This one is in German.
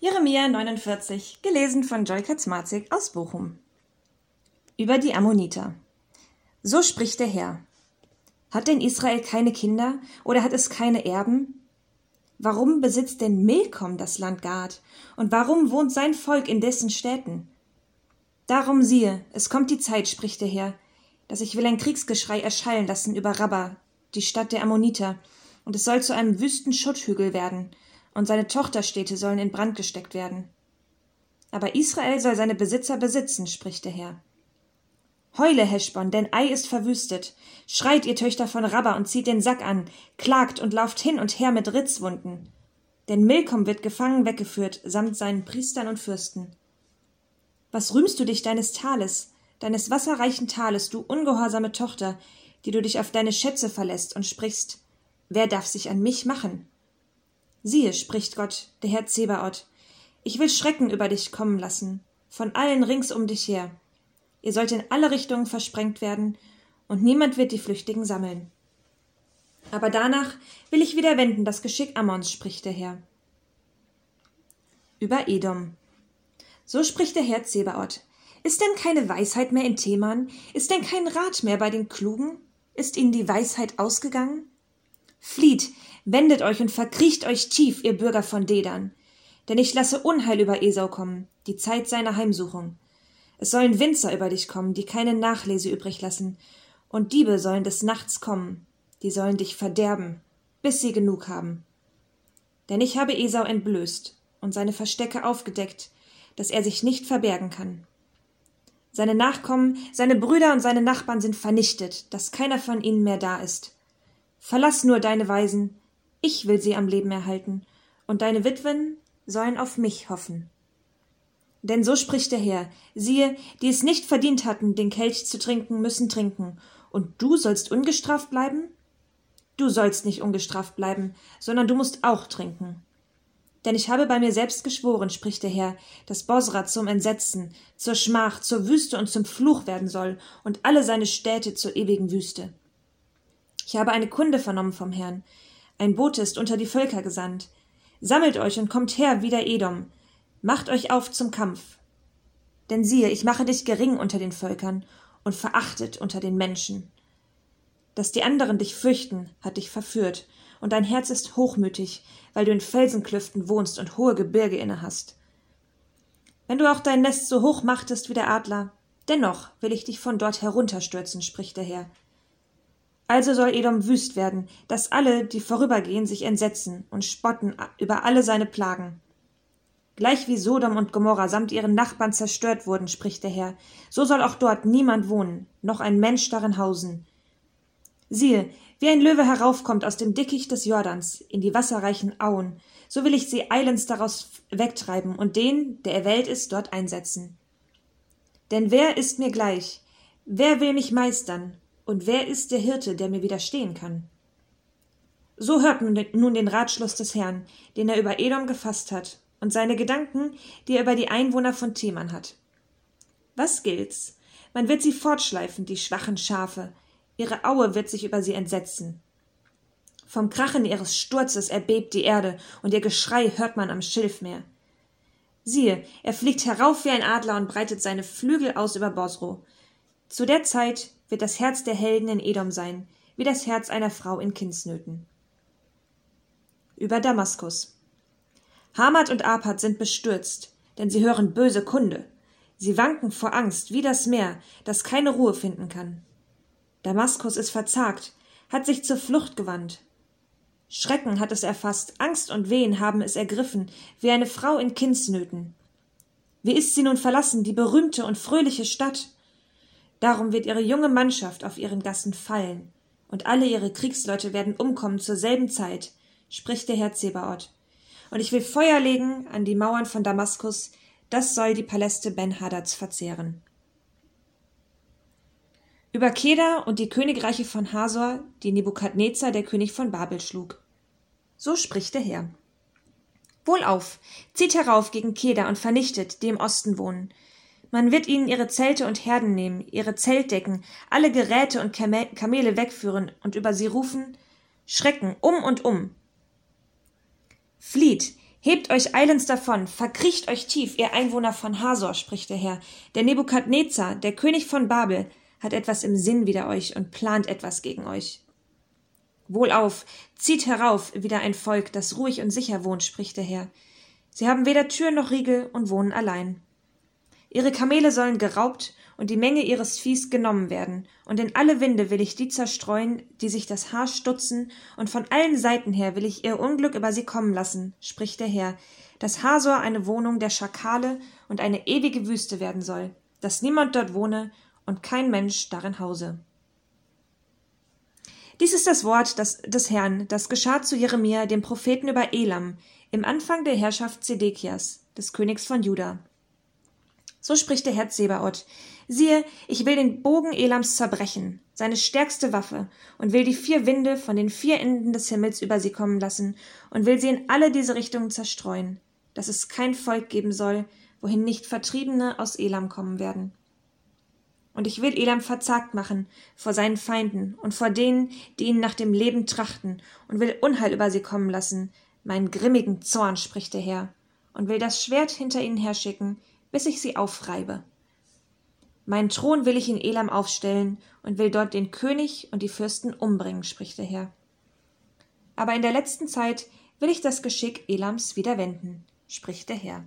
Jeremia 49, gelesen von Joy Katzmarzig aus Bochum. Über die Ammoniter. So spricht der Herr. Hat denn Israel keine Kinder oder hat es keine Erben? Warum besitzt denn Milkom das Land Gad? Und warum wohnt sein Volk in dessen Städten? Darum siehe, es kommt die Zeit, spricht der Herr, dass ich will ein Kriegsgeschrei erschallen lassen über Rabba, die Stadt der Ammoniter, und es soll zu einem wüsten Schutthügel werden, und seine Tochterstädte sollen in Brand gesteckt werden. Aber Israel soll seine Besitzer besitzen, spricht der Herr. Heule, Heschbon, denn Ei ist verwüstet. Schreit, ihr Töchter von Rabba, und zieht den Sack an, klagt und lauft hin und her mit Ritzwunden. Denn Milkom wird gefangen weggeführt, samt seinen Priestern und Fürsten. Was rühmst du dich deines Tales, deines wasserreichen Tales, du ungehorsame Tochter, die du dich auf deine Schätze verlässt und sprichst, wer darf sich an mich machen? Siehe, spricht Gott, der Herr Zebaoth, ich will Schrecken über dich kommen lassen, von allen rings um dich her. Ihr sollt in alle Richtungen versprengt werden, und niemand wird die Flüchtigen sammeln. Aber danach will ich wieder wenden das Geschick Ammons, spricht der Herr. Über Edom. So spricht der Herr Zebaoth. Ist denn keine Weisheit mehr in Theman? Ist denn kein Rat mehr bei den Klugen? Ist ihnen die Weisheit ausgegangen? Flieht, wendet euch und verkriecht euch tief, ihr Bürger von Dedan. Denn ich lasse Unheil über Esau kommen, die Zeit seiner Heimsuchung. Es sollen Winzer über dich kommen, die keine Nachlese übrig lassen, und Diebe sollen des Nachts kommen, die sollen dich verderben, bis sie genug haben. Denn ich habe Esau entblößt und seine Verstecke aufgedeckt, dass er sich nicht verbergen kann. Seine Nachkommen, seine Brüder und seine Nachbarn sind vernichtet, dass keiner von ihnen mehr da ist. Verlass nur deine Weisen, ich will sie am Leben erhalten, und deine Witwen sollen auf mich hoffen. Denn so spricht der Herr, siehe, die es nicht verdient hatten, den Kelch zu trinken, müssen trinken, und du sollst ungestraft bleiben? Du sollst nicht ungestraft bleiben, sondern du musst auch trinken. Denn ich habe bei mir selbst geschworen, spricht der Herr, dass Bosra zum Entsetzen, zur Schmach, zur Wüste und zum Fluch werden soll, und alle seine Städte zur ewigen Wüste. Ich habe eine Kunde vernommen vom Herrn. Ein Bote ist unter die Völker gesandt. Sammelt euch und kommt her, wider Edom. Macht euch auf zum Kampf. Denn siehe, ich mache dich gering unter den Völkern und verachtet unter den Menschen. Dass die anderen dich fürchten, hat dich verführt, und dein Herz ist hochmütig, weil du in Felsenklüften wohnst und hohe Gebirge inne hast. Wenn du auch dein Nest so hoch machtest wie der Adler, dennoch will ich dich von dort herunterstürzen, spricht der Herr. Also soll Edom wüst werden, dass alle, die vorübergehen, sich entsetzen und spotten über alle seine Plagen. Gleich wie Sodom und Gomorra samt ihren Nachbarn zerstört wurden, spricht der Herr, so soll auch dort niemand wohnen, noch ein Mensch darin hausen. Siehe, wie ein Löwe heraufkommt aus dem Dickicht des Jordans in die wasserreichen Auen, so will ich sie eilends daraus wegtreiben und den, der erwählt ist, dort einsetzen. Denn wer ist mir gleich? Wer will mich meistern? Und wer ist der Hirte, der mir widerstehen kann? So hört nun den Ratschluss des Herrn, den er über Edom gefasst hat, und seine Gedanken, die er über die Einwohner von Theman hat. Was gilt's? Man wird sie fortschleifen, die schwachen Schafe, ihre Aue wird sich über sie entsetzen. Vom Krachen ihres Sturzes erbebt die Erde, und ihr Geschrei hört man am Schilfmeer. Siehe, er fliegt herauf wie ein Adler und breitet seine Flügel aus über Bosro. Zu der Zeit wird das Herz der Helden in Edom sein, wie das Herz einer Frau in Kindsnöten. Über Damaskus. Hamad und Apad sind bestürzt, denn sie hören böse Kunde. Sie wanken vor Angst wie das Meer, das keine Ruhe finden kann. Damaskus ist verzagt, hat sich zur Flucht gewandt. Schrecken hat es erfasst, Angst und Wehen haben es ergriffen, wie eine Frau in Kindsnöten. Wie ist sie nun verlassen, die berühmte und fröhliche Stadt? Darum wird ihre junge Mannschaft auf ihren Gassen fallen, und alle ihre Kriegsleute werden umkommen zur selben Zeit, spricht der Herr Zebaoth. Und ich will Feuer legen an die Mauern von Damaskus, das soll die Paläste Ben-Hadads verzehren. Über Keda und die Königreiche von Hasor, die Nebukadnezar, der König von Babel, schlug. So spricht der Herr. Wohlauf, zieht herauf gegen Keda und vernichtet, die im Osten wohnen, man wird ihnen ihre Zelte und Herden nehmen, ihre Zeltdecken, alle Geräte und Kamele wegführen und über sie rufen Schrecken um und um. Flieht, Hebt euch eilends davon, verkriecht euch tief, ihr Einwohner von Hasor, spricht der Herr. Der Nebukadnezar, der König von Babel, hat etwas im Sinn wider euch und plant etwas gegen euch. Wohlauf, zieht herauf, wieder ein Volk, das ruhig und sicher wohnt, spricht der Herr. Sie haben weder Tür noch Riegel und wohnen allein. Ihre Kamele sollen geraubt und die Menge ihres Viehs genommen werden, und in alle Winde will ich die zerstreuen, die sich das Haar stutzen, und von allen Seiten her will ich ihr Unglück über sie kommen lassen, spricht der Herr, dass Hasor eine Wohnung der Schakale und eine ewige Wüste werden soll, dass niemand dort wohne und kein Mensch darin hause. Dies ist das Wort das, des Herrn, das geschah zu Jeremia, dem Propheten über Elam, im Anfang der Herrschaft Zedekias, des Königs von Juda. So spricht der Herr Zebaoth. Siehe, ich will den Bogen Elams zerbrechen, seine stärkste Waffe, und will die vier Winde von den vier Enden des Himmels über sie kommen lassen, und will sie in alle diese Richtungen zerstreuen, dass es kein Volk geben soll, wohin nicht Vertriebene aus Elam kommen werden. Und ich will Elam verzagt machen vor seinen Feinden und vor denen, die ihn nach dem Leben trachten, und will Unheil über sie kommen lassen, meinen grimmigen Zorn, spricht der Herr, und will das Schwert hinter ihnen herschicken, bis ich sie aufreibe. Meinen Thron will ich in Elam aufstellen und will dort den König und die Fürsten umbringen, spricht der Herr. Aber in der letzten Zeit will ich das Geschick Elams wieder wenden, spricht der Herr.